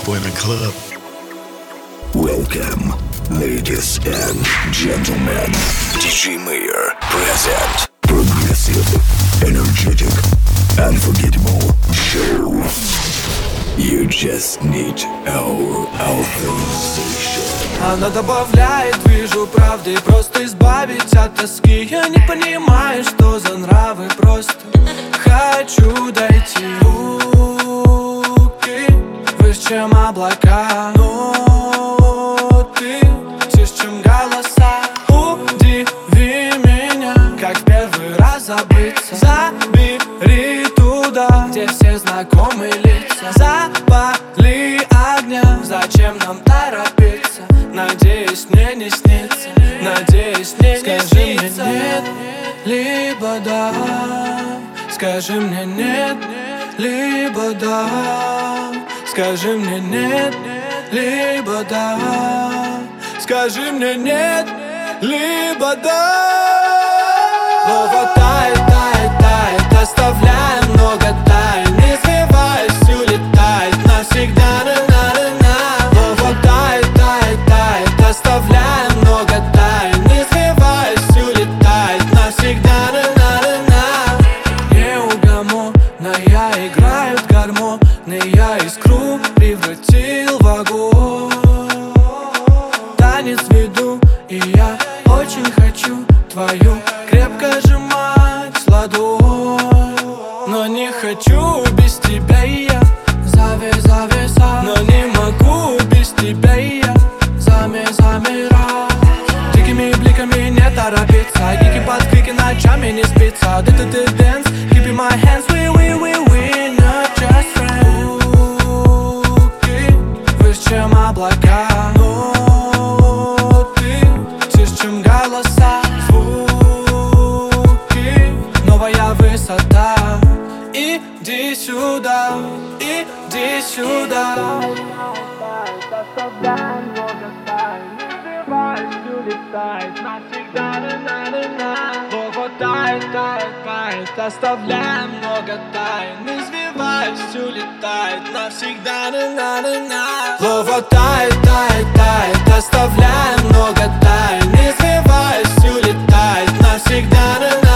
people in the club. Welcome, ladies and gentlemen. DJ Mayor present. Progressive, energetic, unforgettable show. You just need our authorization. Она добавляет, вижу правды Просто избавить от тоски Я не понимаю, что за нравы Просто хочу дойти выше, чем облака? Но ты тише, чем голоса. Удиви меня, как в первый раз забыться Забери туда, где все знакомые лица. Запали огня, зачем нам торопиться? Надеюсь, мне не снится Надеюсь, мне Скажи не снится. мне нет, либо да. Скажи мне нет, либо да Скажи мне нет, либо да. Скажи мне нет, либо да. Слово тает, тает, тает Оставляя много тайн торопиться Гики под крики ночами не спится Ты ты ты dance, keeping my hands Оставляя много тайн Извиваясь, улетает Навсегда, на на на на Слово тает, тает, тает Оставляя много тайн Извиваясь, улетает Навсегда, на на на на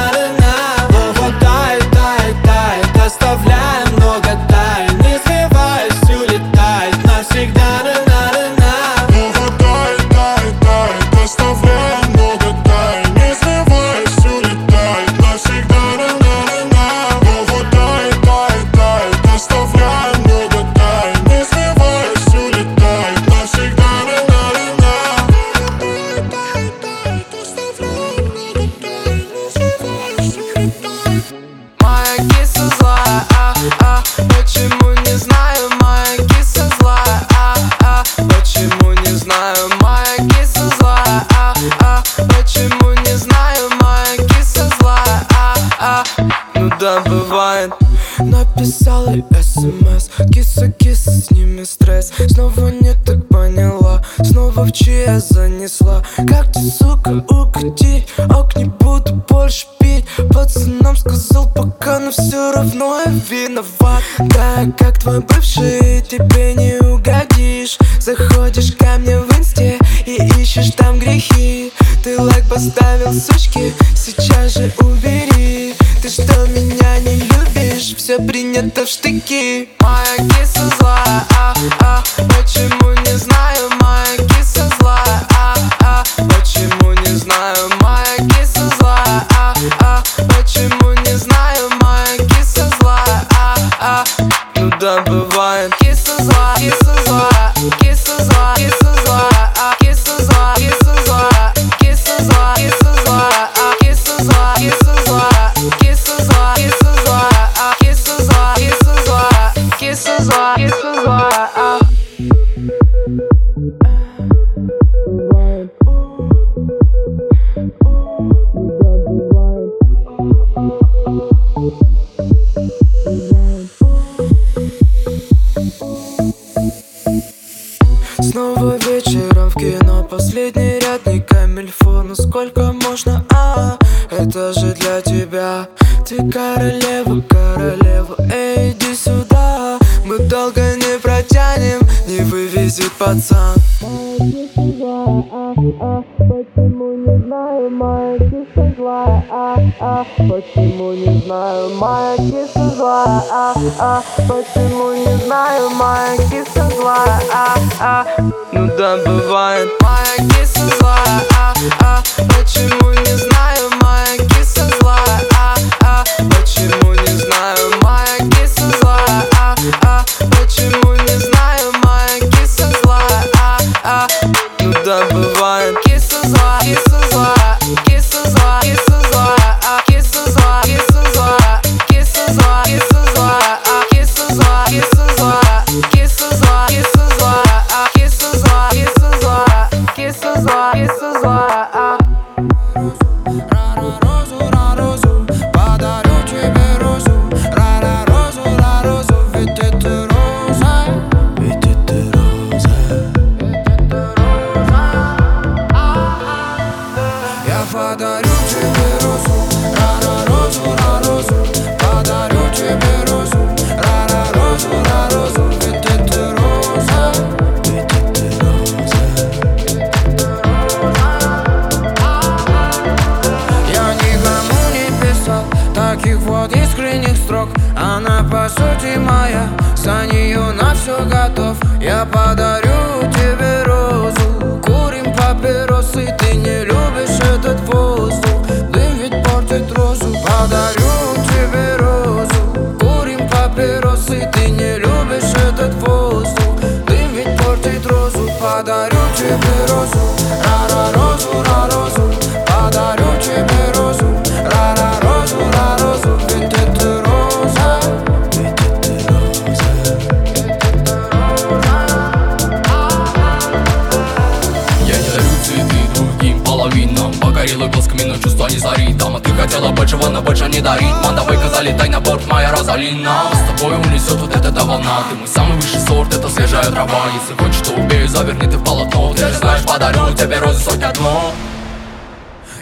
Ко мне в инсте И ищешь там грехи. Ты лайк поставил, сучки Сейчас же убери. Ты что, меня не любишь? Все принято в штыки. Моя киса злая, а, а Почему не знаю, моя киса злая, а, а Почему не знаю, моя киса злая, а, а Почему не знаю, моя киса злая, а, а. Ну да,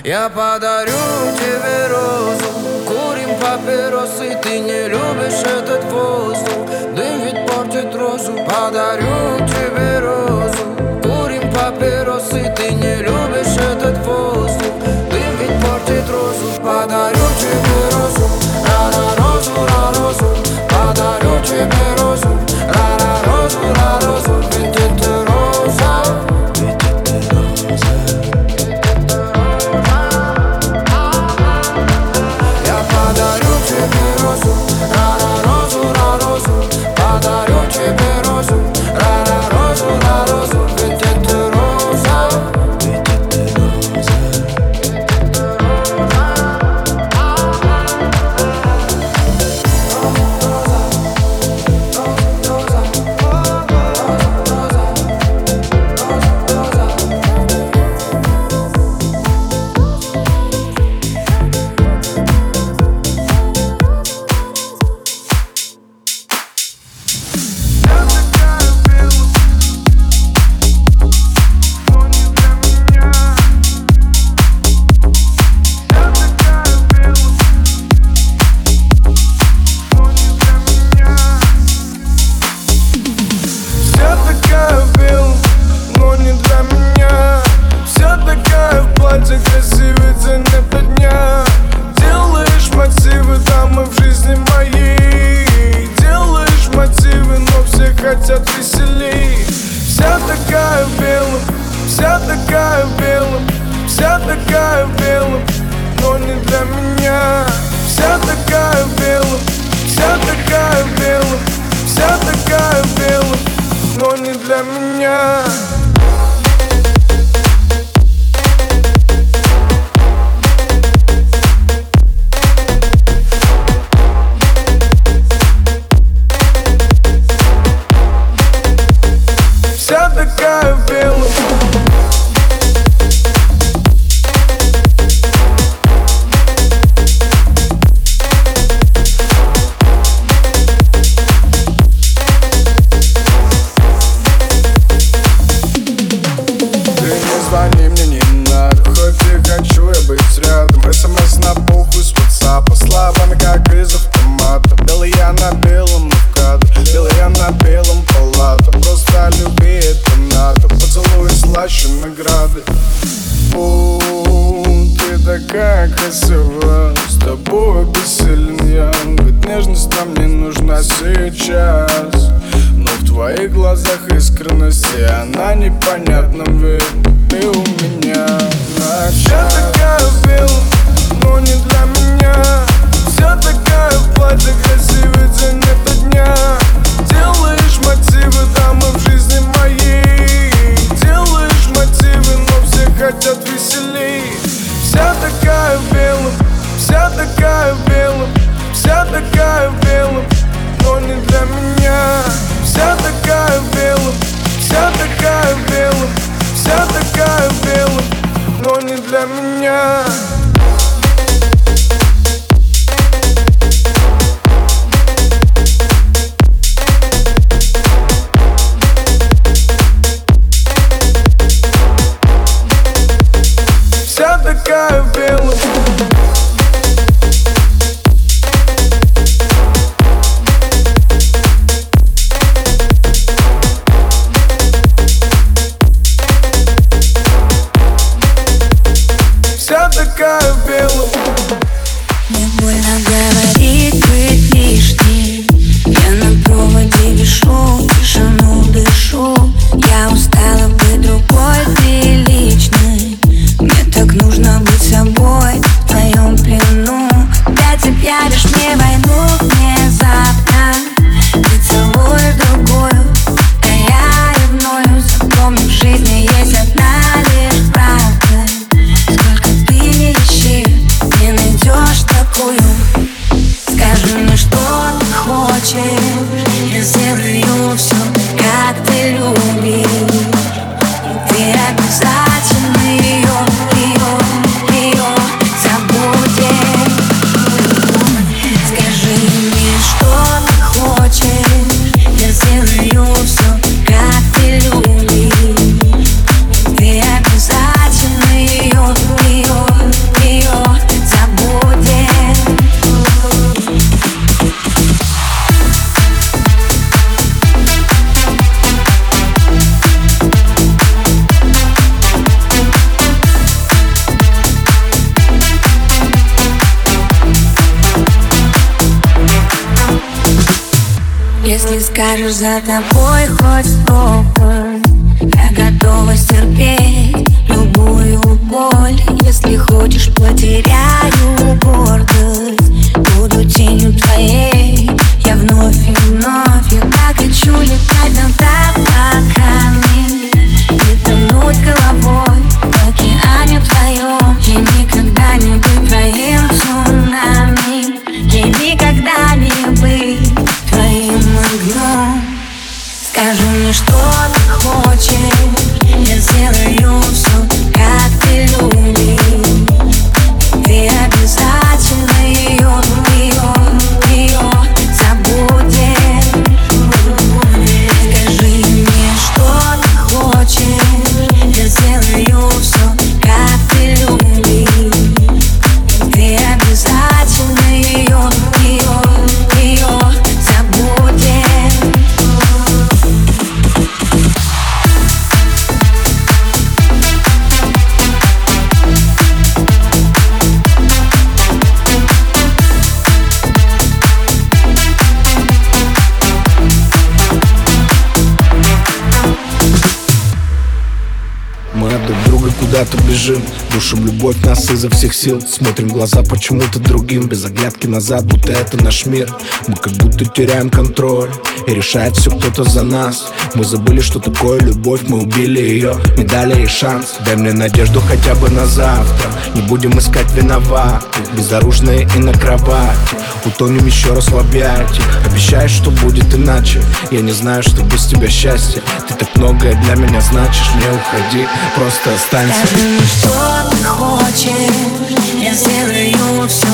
Я подарю тебе розу. Курим папиросы Ты не любишь этот воздух. Дым ведь портит розу. Подарю тебе розу. got that бежим Душим любовь нас изо всех сил. Смотрим глаза почему-то другим. Без оглядки назад, будто это наш мир. Мы как будто теряем контроль. И решает все кто-то за нас. Мы забыли, что такое любовь, мы убили ее Медали и шанс, дай мне надежду хотя бы на завтра. Не будем искать виноватых, безоружные и на кровати. Утонем еще раз в объятии Обещаешь, что будет иначе. Я не знаю, что без тебя счастье. Ты так многое для меня значишь. Не уходи, просто останься. Скажи, что ты хочешь? Я сделаю все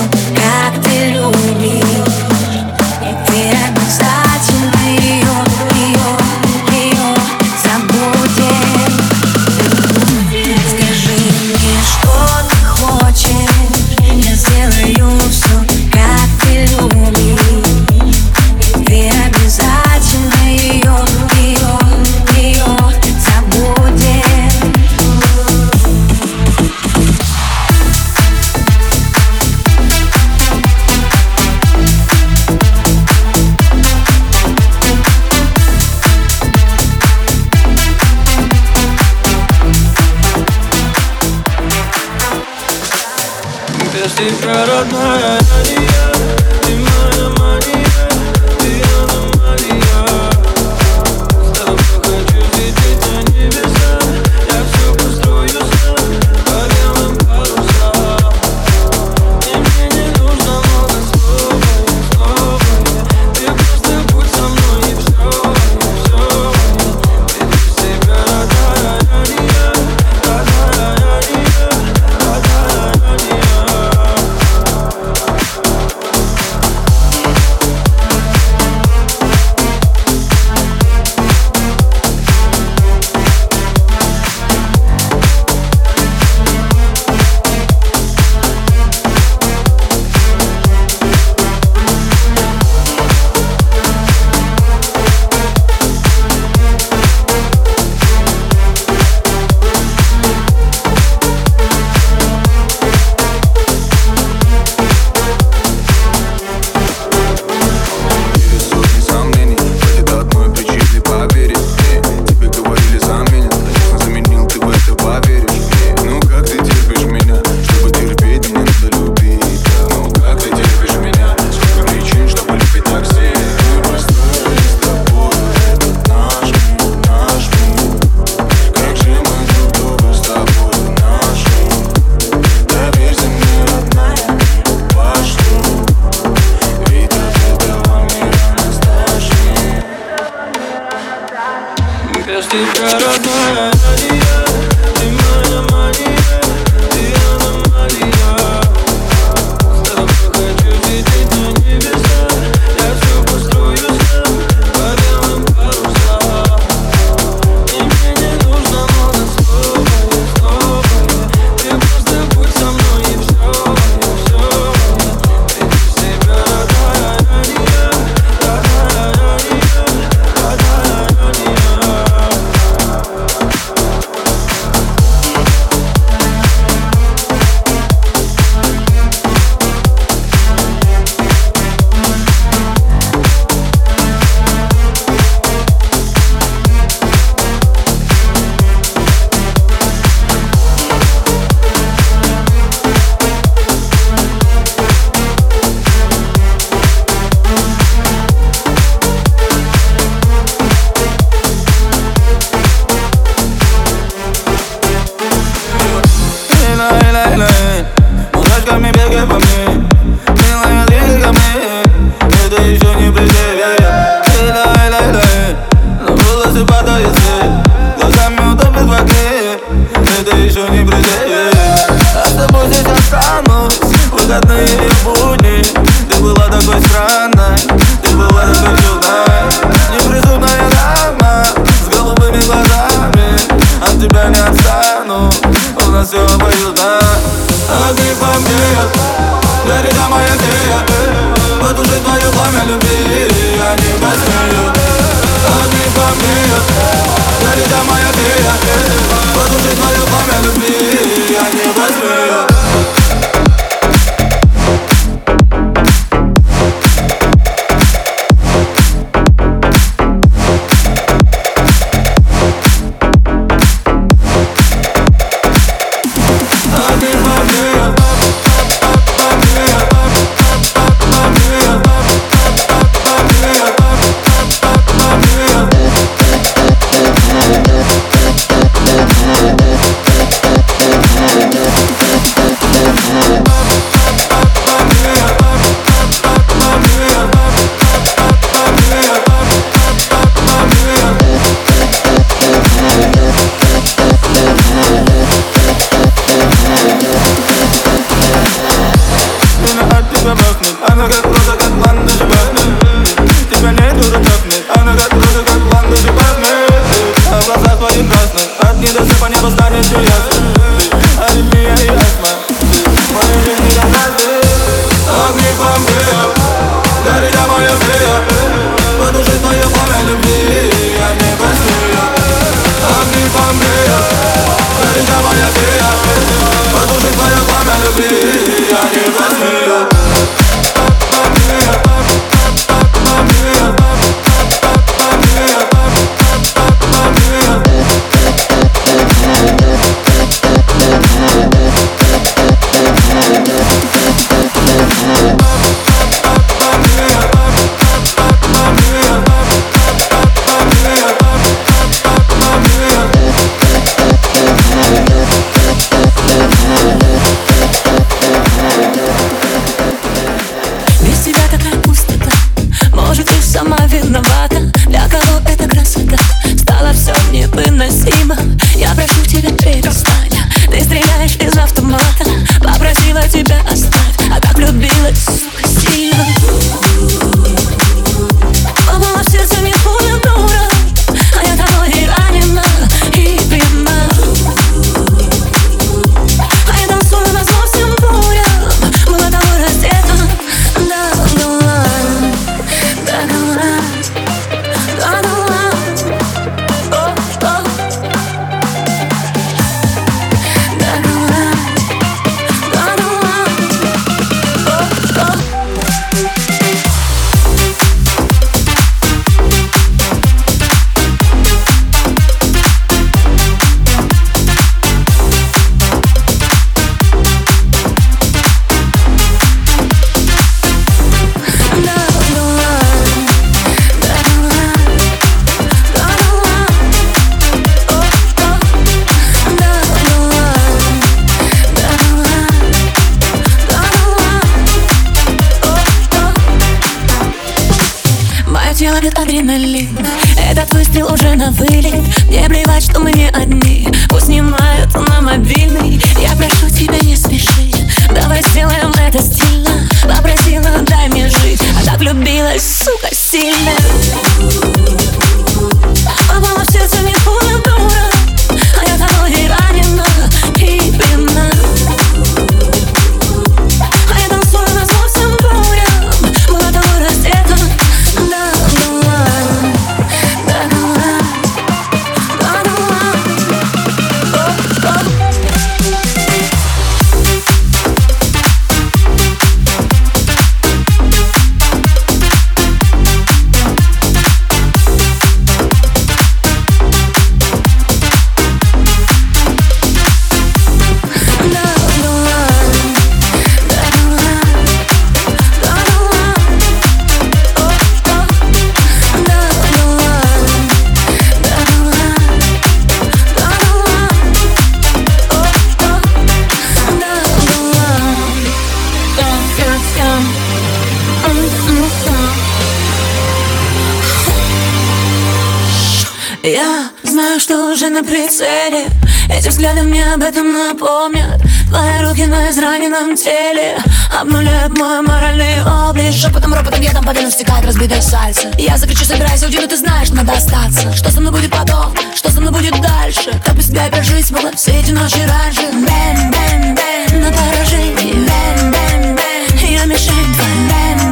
Я знаю, что уже на прицеле. Эти взгляды мне об этом напомнят. Твои руки на израненном теле Обнуляют мой моральный облик. Шепотом, ропотом, я там по венам стекает разбитое сальце. Я закричу, собираюсь уйти, но ты знаешь, надо остаться. Что со мной будет потом, что со мной будет дальше? Как без тебя пережить смогла все эти ночи раньше? Бэм, бэм, бэм, на поражении. Бэм, бэм, бэм, я мишень твоя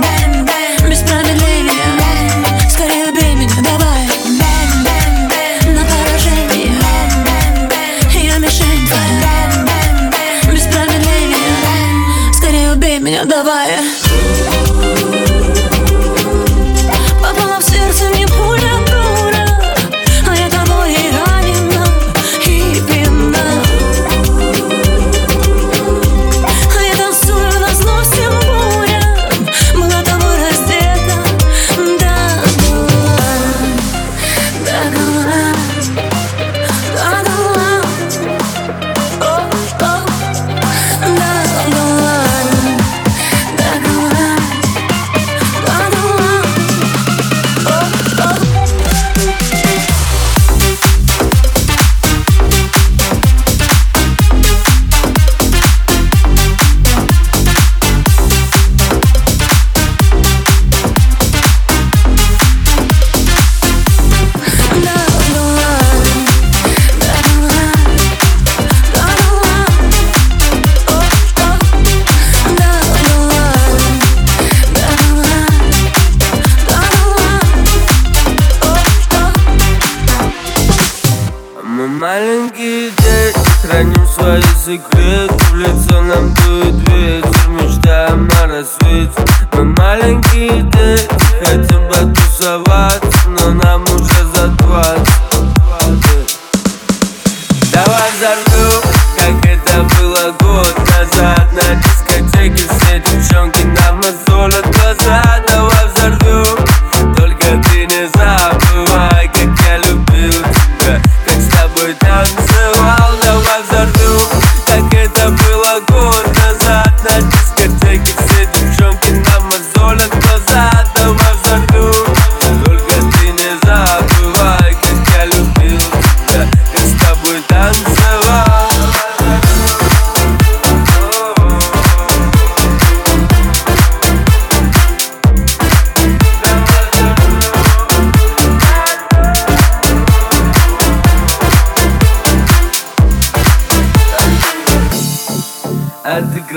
lullaby.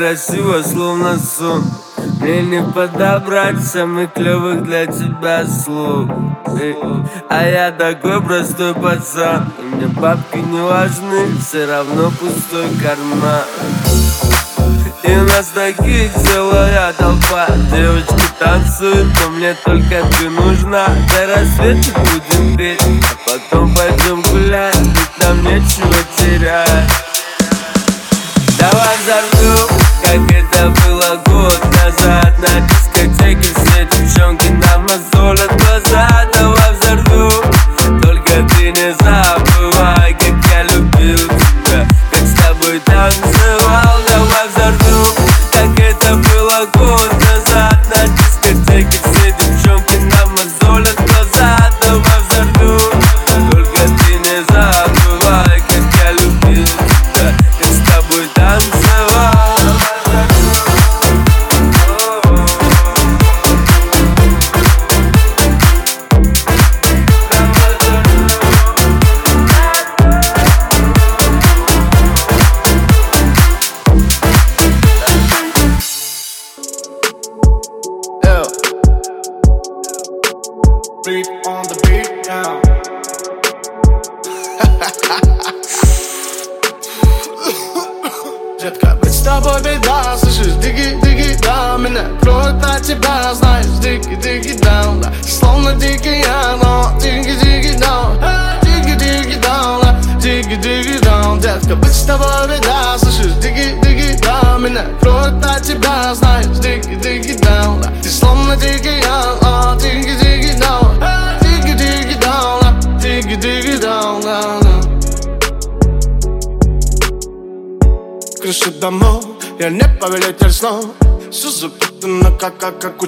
красиво, словно сон. Мне не подобрать самых клевых для тебя слов. Эй, А я такой простой пацан. И мне бабки не важны, все равно пустой карман. И у нас такие целая толпа. Девочки танцуют, но мне только ты нужна. До рассвета будем петь, а потом пойдем гулять Ведь нам нечего терять. Давай взорвем как это было год назад. На дискотеке все девчонки на мозолят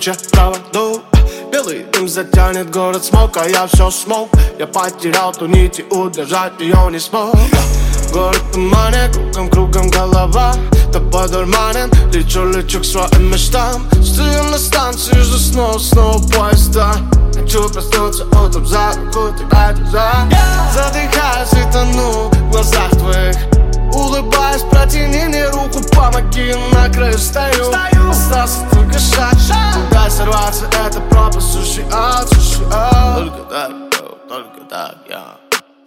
куча проводов Белый дым затянет город смог, а я все смог. Я потерял ту нить и удержать ее не смог. Город тумане, кругом, кругом голова. Тобой дурманен, лечу, лечу к своим мечтам. Стою на станции, жду снова, снова поезда. Хочу проснуться утром за руку, тогда глаза Задыхаюсь и тону в глазах твоих. Улыбаясь, протяни мне руку, помоги, на краю стою. Остался только шаг, Куда сорваться, это пропасть, суши от, суши от Только так, только так, я.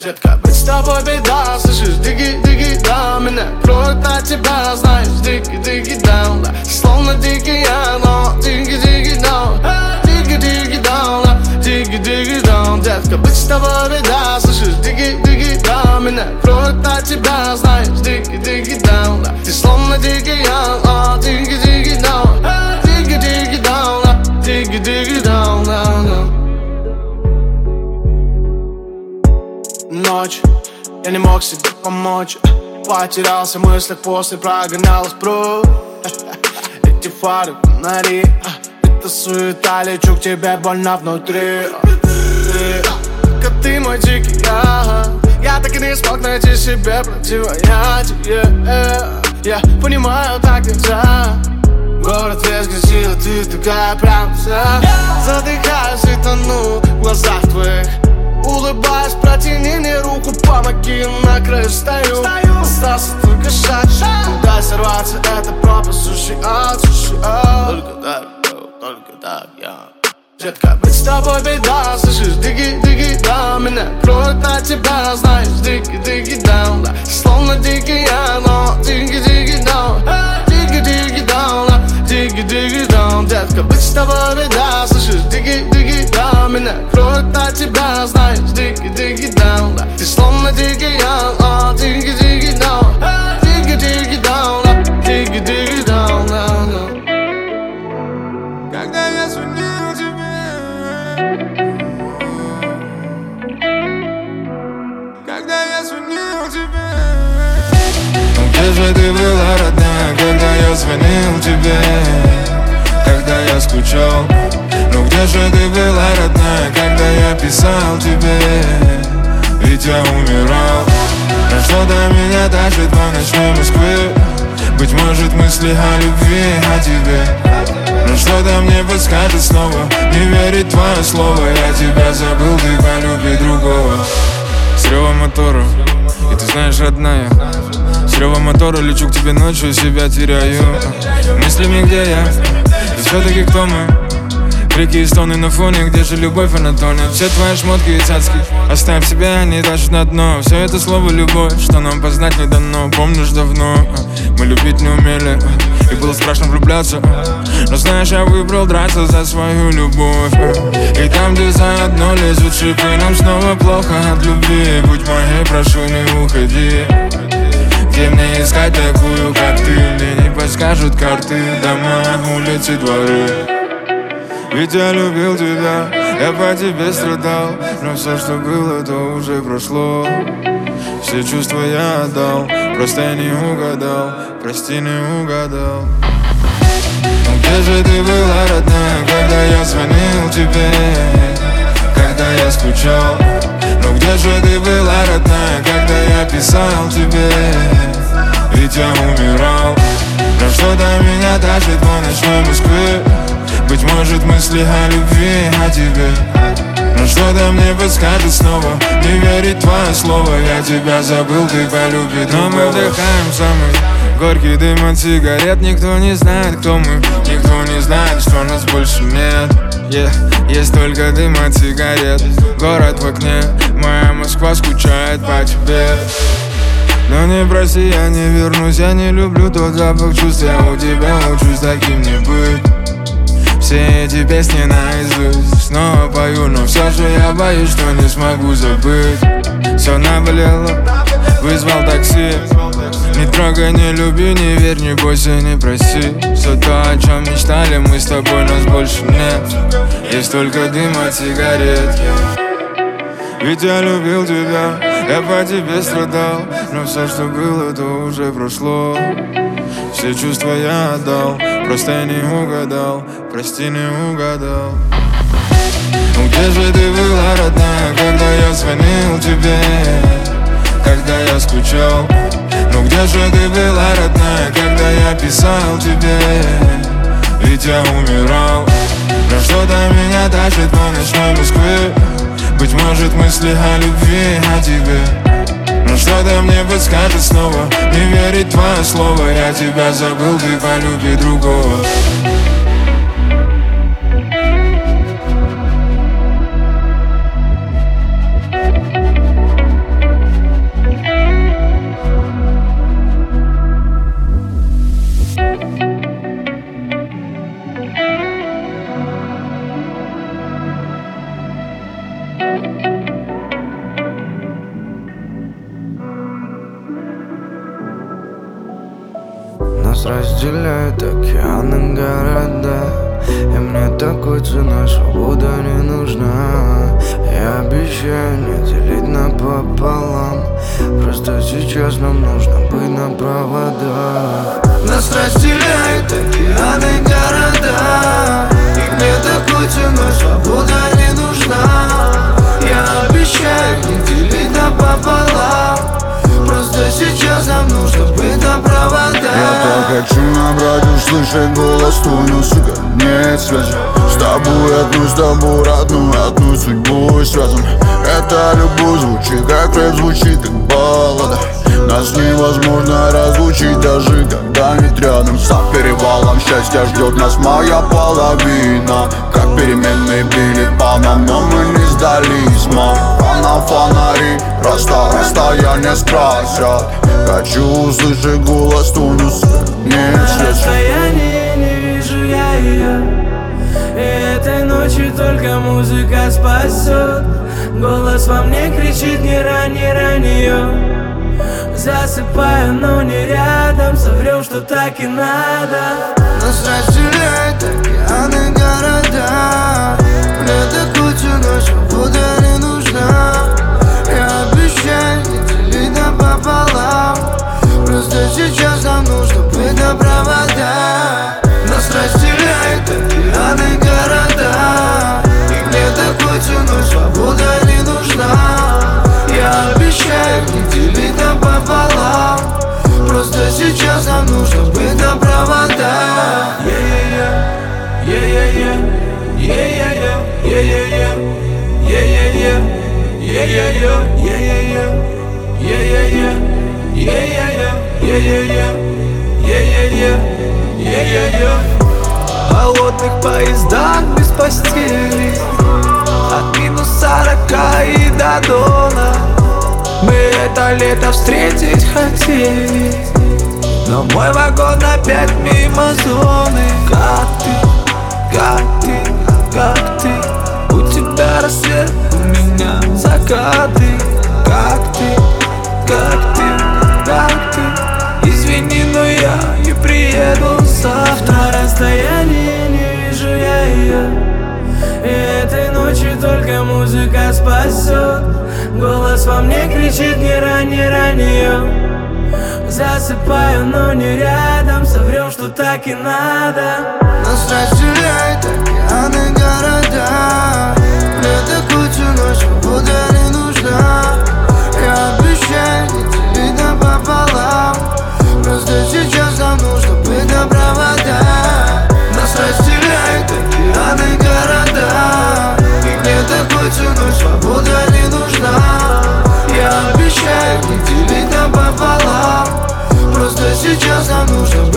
Детка, быть с тобой беда, слышишь, диги, диги, да Меня кроет от тебя, знаешь, диги, диги, да, да. Словно дикий я, но диги, диги, да Диги, диги, да, диги, диги, да Детка, быть с тобой беда, слышишь, диги, диги, да Меня кроет от тебя, знаешь, диги, диги, да, да. Ты словно мог себе помочь. Потерялся в мыслях после прогонялась прочь Эти фары, фонари. Это суета, лечу к тебе больно внутри. Как ты мой дикий я Я так и не смог найти себе противоядие. Я понимаю, так нельзя. Город весь грязил, ты такая прям вся. Задыхаюсь и тону в глазах твоих Улыбаясь, протяни мне руку, помоги, на краю стою. Остался только шаг, Куда сорваться, это пропасть, суши от, суши от Только так, только так, я. Детка, быть с тобой беда, слышишь, диги, диги, да. Меня кроет от тебя, знаешь, диги, диги, да, да Словно дикий я, но диги, диги, да. Диги, диги, да, диги, диги, да. Детка, быть с тобой беда, слышишь, диги, диги, Меня кроет от тебя, знаешь, диги, диги, да, да. Ты словно дикий я, диги, диги, да Диги, диги, да, диги, диги, да, да, да. Когда я звонил тебе Когда я звонил тебе Ну где же ты была, родная, когда я звонил тебе? Когда я скучал где же ты была, родная, когда я писал тебе. Ведь я умирал. Но что-то меня тащит по ночной Москве Быть может мысли о любви, о тебе. Но что-то мне подскажет снова. Не верить в твое слово Я тебя забыл, ты полюби другого. С мотора. И ты знаешь, родная. С мотора лечу к тебе ночью Себя теряю. Мыслями, где я? И все-таки кто мы Крики и стоны на фоне, где же любовь, она тонет. Все твои шмотки и цацки Оставь себя, они тащат на дно. Все это слово любовь, что нам познать не дано. Помнишь давно, мы любить не умели И было страшно влюбляться Но знаешь, я выбрал драться за свою любовь И там, где заодно лезут шипы Нам снова плохо от любви. Будь моей, прошу, не уходи. Где мне искать такую, как ты? Мне не подскажут карты, дома, улицы, дворы ведь я любил тебя, я по тебе страдал Но все, что было, то уже прошло. Все чувства я отдал, просто я не угадал Прости, не угадал. Ну где же ты была, родная, когда я звонил тебе? Когда я скучал. Ну где же ты была, родная, когда я писал тебе? Ведь я умирал. Но что-то меня тащит по ночной Москве быть может мысли о любви, о тебе. Но что-то мне подскажет снова. Не верить твое слово. Я тебя забыл, ты полюби Но мы вдыхаем самый горький дым от сигарет. Никто не знает, кто мы. Никто не знает, что нас больше нет. Yeah. Есть только дым от сигарет. Город в окне. Моя Москва скучает по тебе. Но не проси, я не вернусь, я не люблю тот запах чувств. Я у тебя учусь таким не быть Все эти песни наизусть. Снова пою, но все же я боюсь, что не смогу забыть. Все наболело, вызвал такси. Не трогай, не люби, не верь, не бойся, не проси. Все то, о чем мечтали мы с тобой, нас больше нет. Есть только дым от сигарет Ведь я любил тебя, я по тебе страдал. Но все, что было, то уже прошло Все чувства я отдал, просто не угадал Прости, не угадал. Ну где же ты была, родная, когда я звонил тебе? Когда я скучал? Ну где же ты была, родная, когда я писал тебе? Ведь я умирал. Но что-то меня тащит по ночной Москве Быть может мысли о любви, о тебе но что-то мне подскажет снова. Не верить твое слово. Я тебя забыл, ты полюби другого звучит, как баллада. Нас невозможно разлучить, даже когда нет рядом. За перевалом счастья ждет нас моя половина. Как переменные били по нам, но мы не сдались, мам на фонари Просто расстояние скрасят Хочу услышать голос но нет расстоянии не вижу я ее И этой ночью только музыка спасет Голос во мне кричит не рань, не рань ее Засыпаю, но не рядом. Соврем, что так и надо. Нас разделяют океаны, города. Мне такой ценой свобода не нужна. Я обещаю не делить напополам. Просто сейчас нам нужно быть на проводах Нас разделяют океаны, города такой ценой свобода не нужна Я обещаю не делить напополам Просто сейчас нам нужно быть на проводах В холодных поездах без постели. От минус сорока и до дона. Мы это лето встретить хотели. Но мой вагон опять мимо зоны. Как ты, как ты, как ты? У тебя рассвет, у меня закаты. Как ты, как ты, как ты? Извини, но я не приеду завтра. На только музыка спасет. Голос во мне кричит не рань, не рань ее Засыпаю, но не рядом. Соврем, что так и надо. Нас разделяют океаны, города. Мне такой ценой свобода не нужна. Я обещаю не делить напополам Просто сейчас нам нужно Просто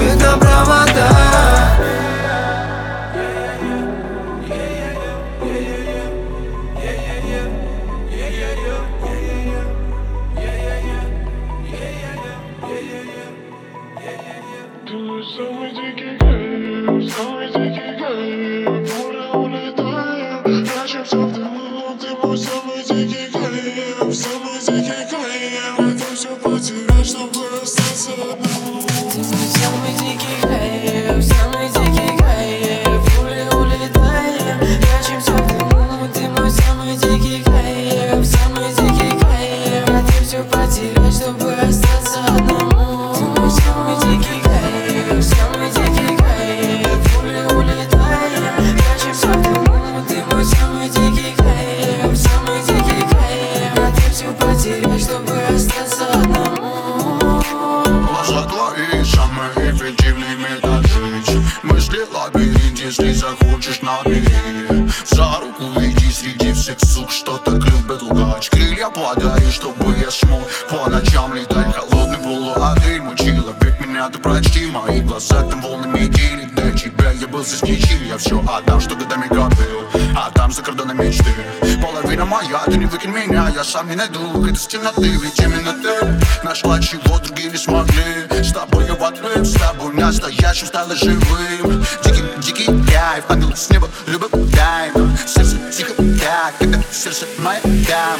сами найду Из темноты ведь именно ты Нашла чего другие не смогли. С тобою в отрыв, с тобой настоящим стало живым. Дикий, дикий кайф, ангел с неба, любовь. Тайна Сердце тихо, так, когда сердце мое там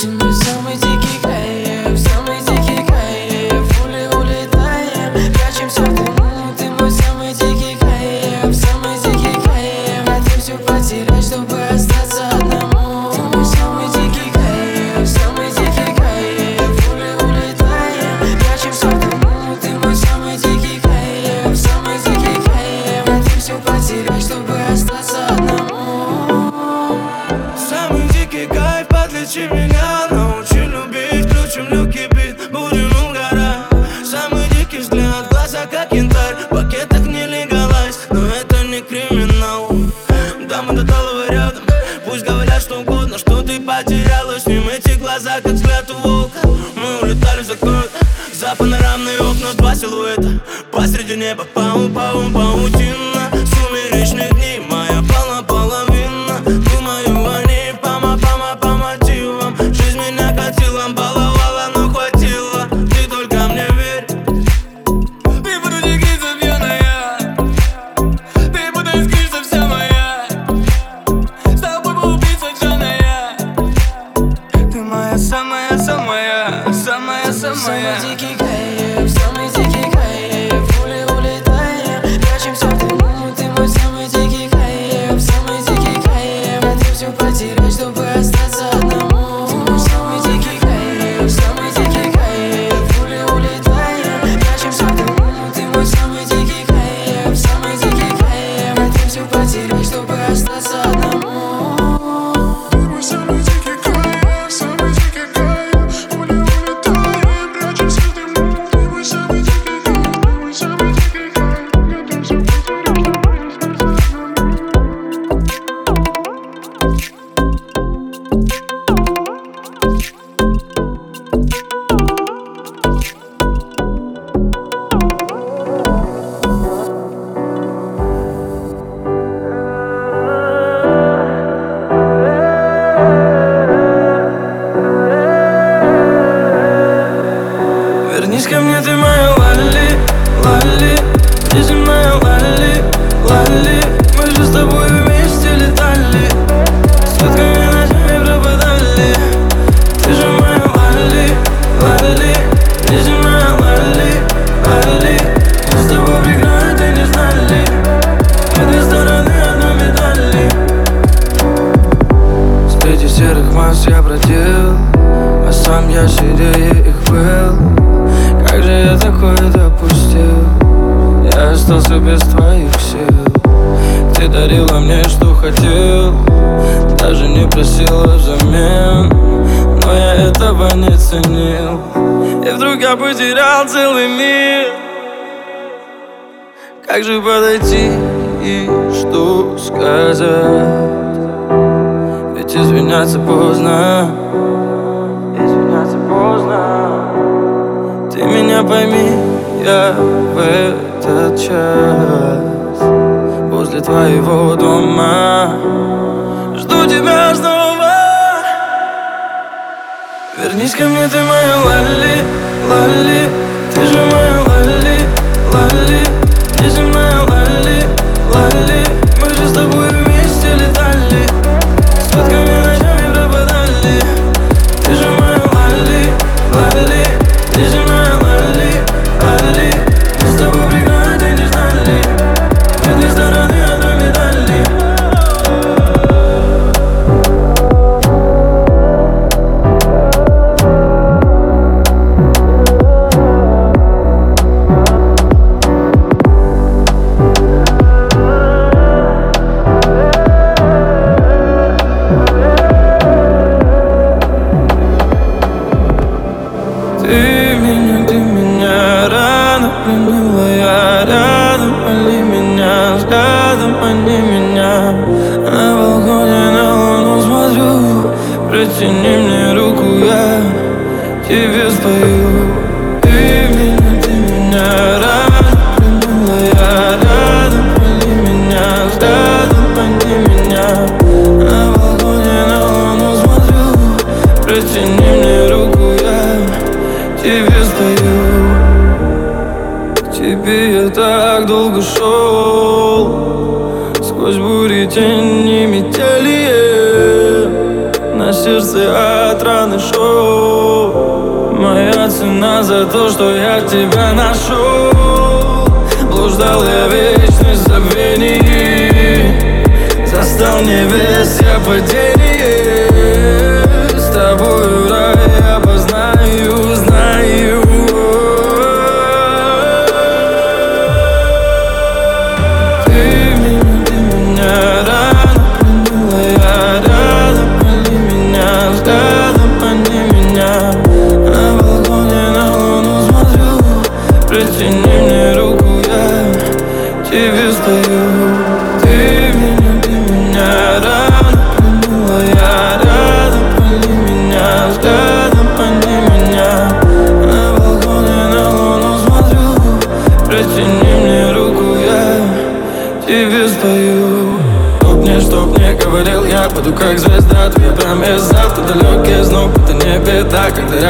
Ты мой самый дикий силуэта Посреди неба паум-паум-паутина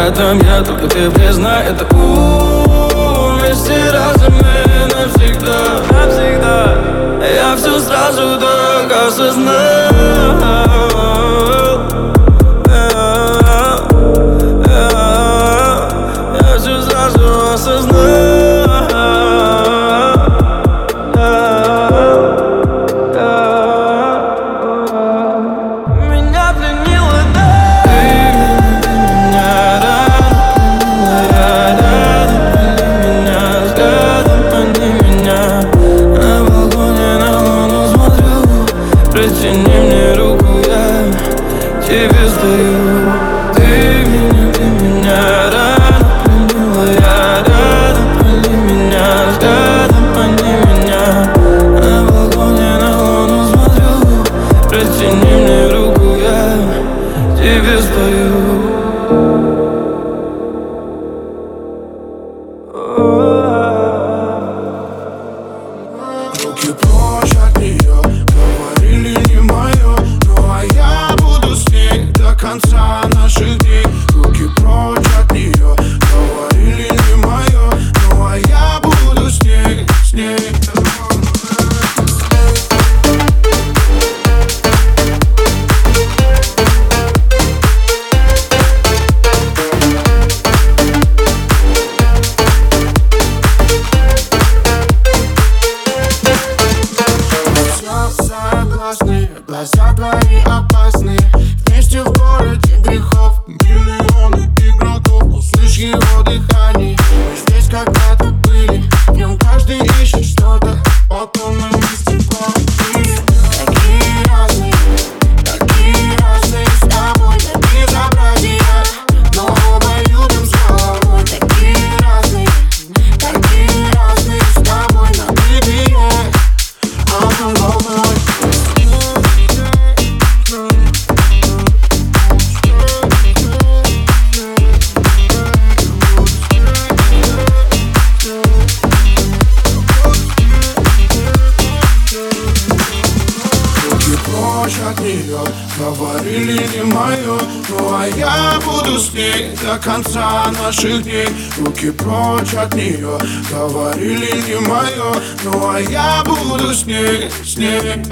этом я только тебе знаю Это вместе разом и навсегда. Навсегда. Я все сразу так осознал. глаза твои śnieg, śnieg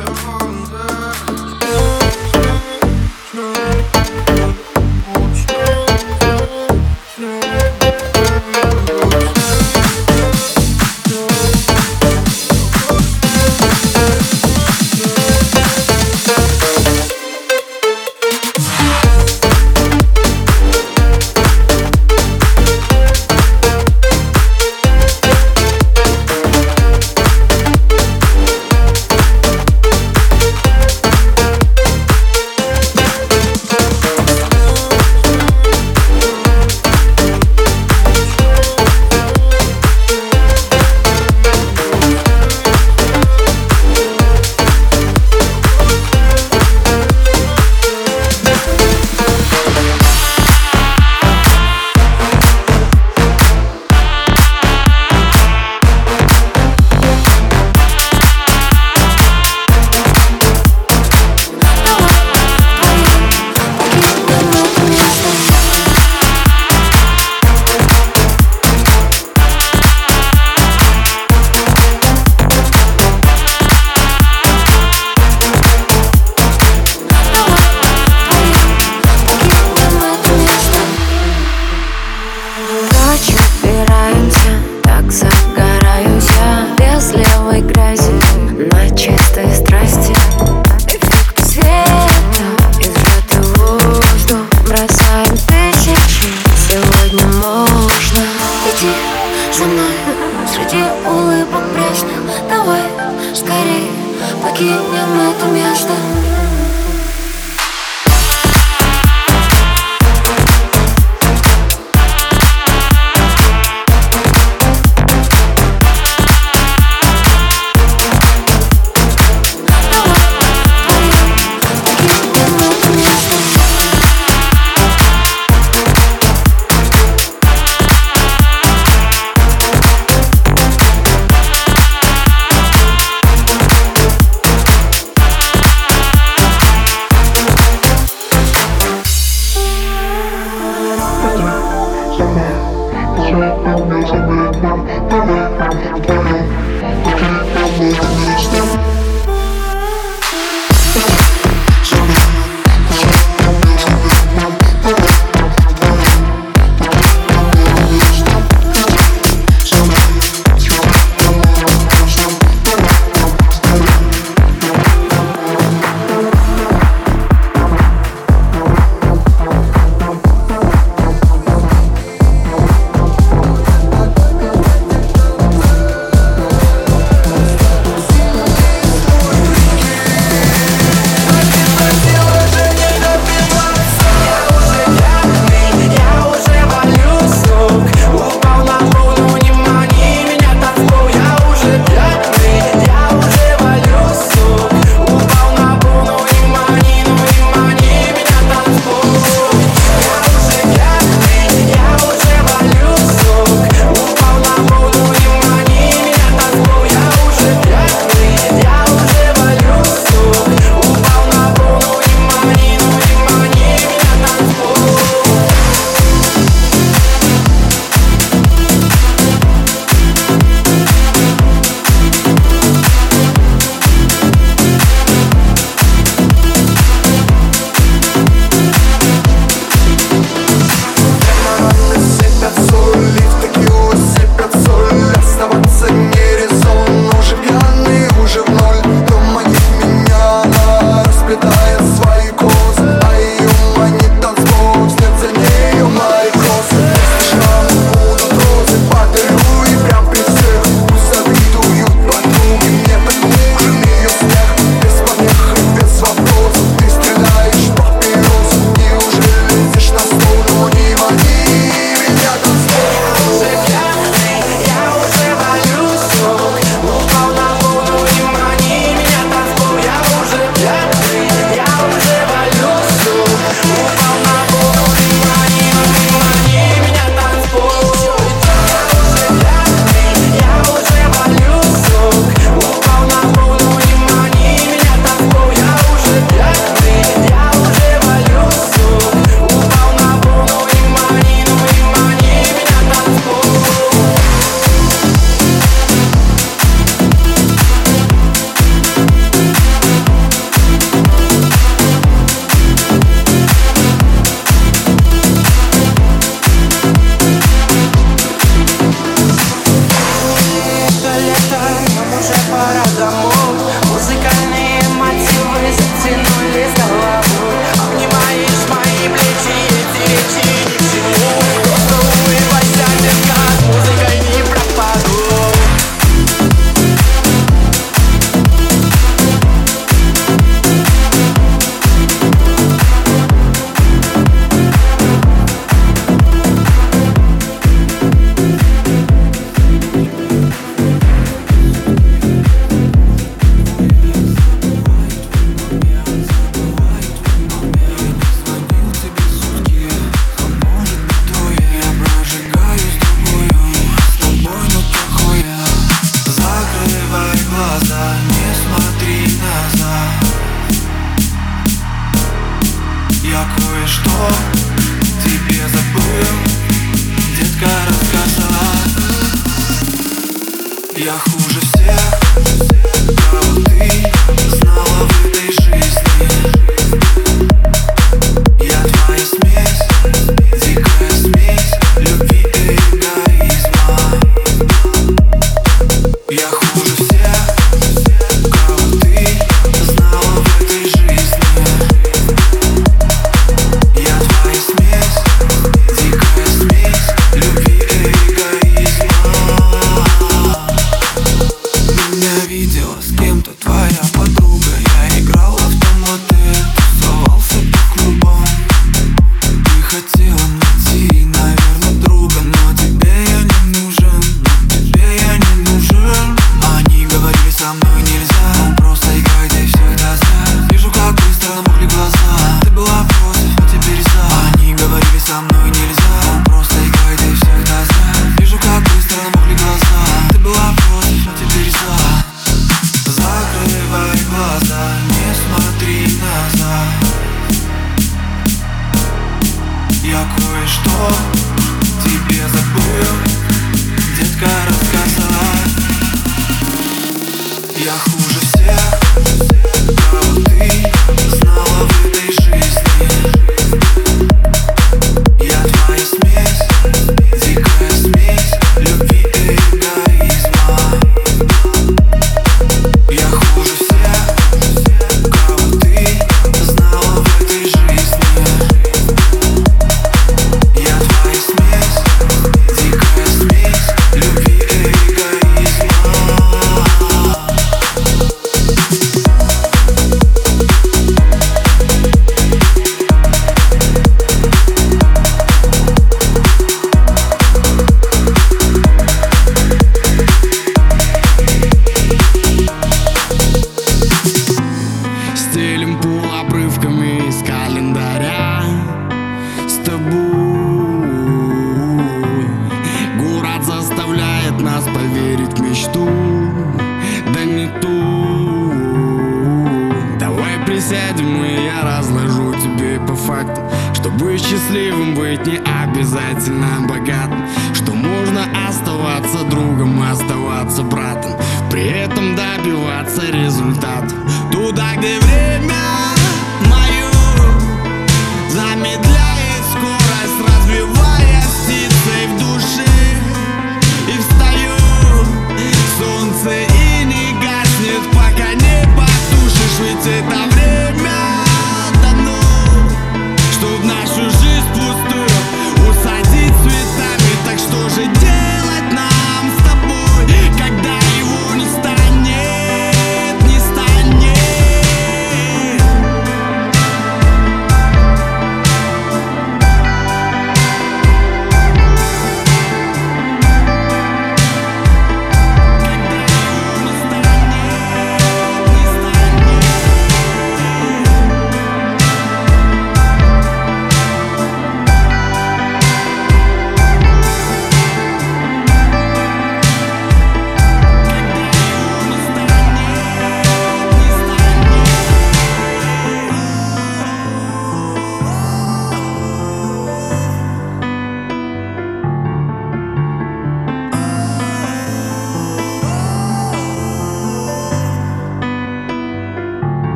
оставаться братом При этом добиваться результатов Туда, где время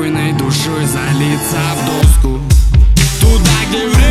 спокойной душой залиться в доску. Туда, где время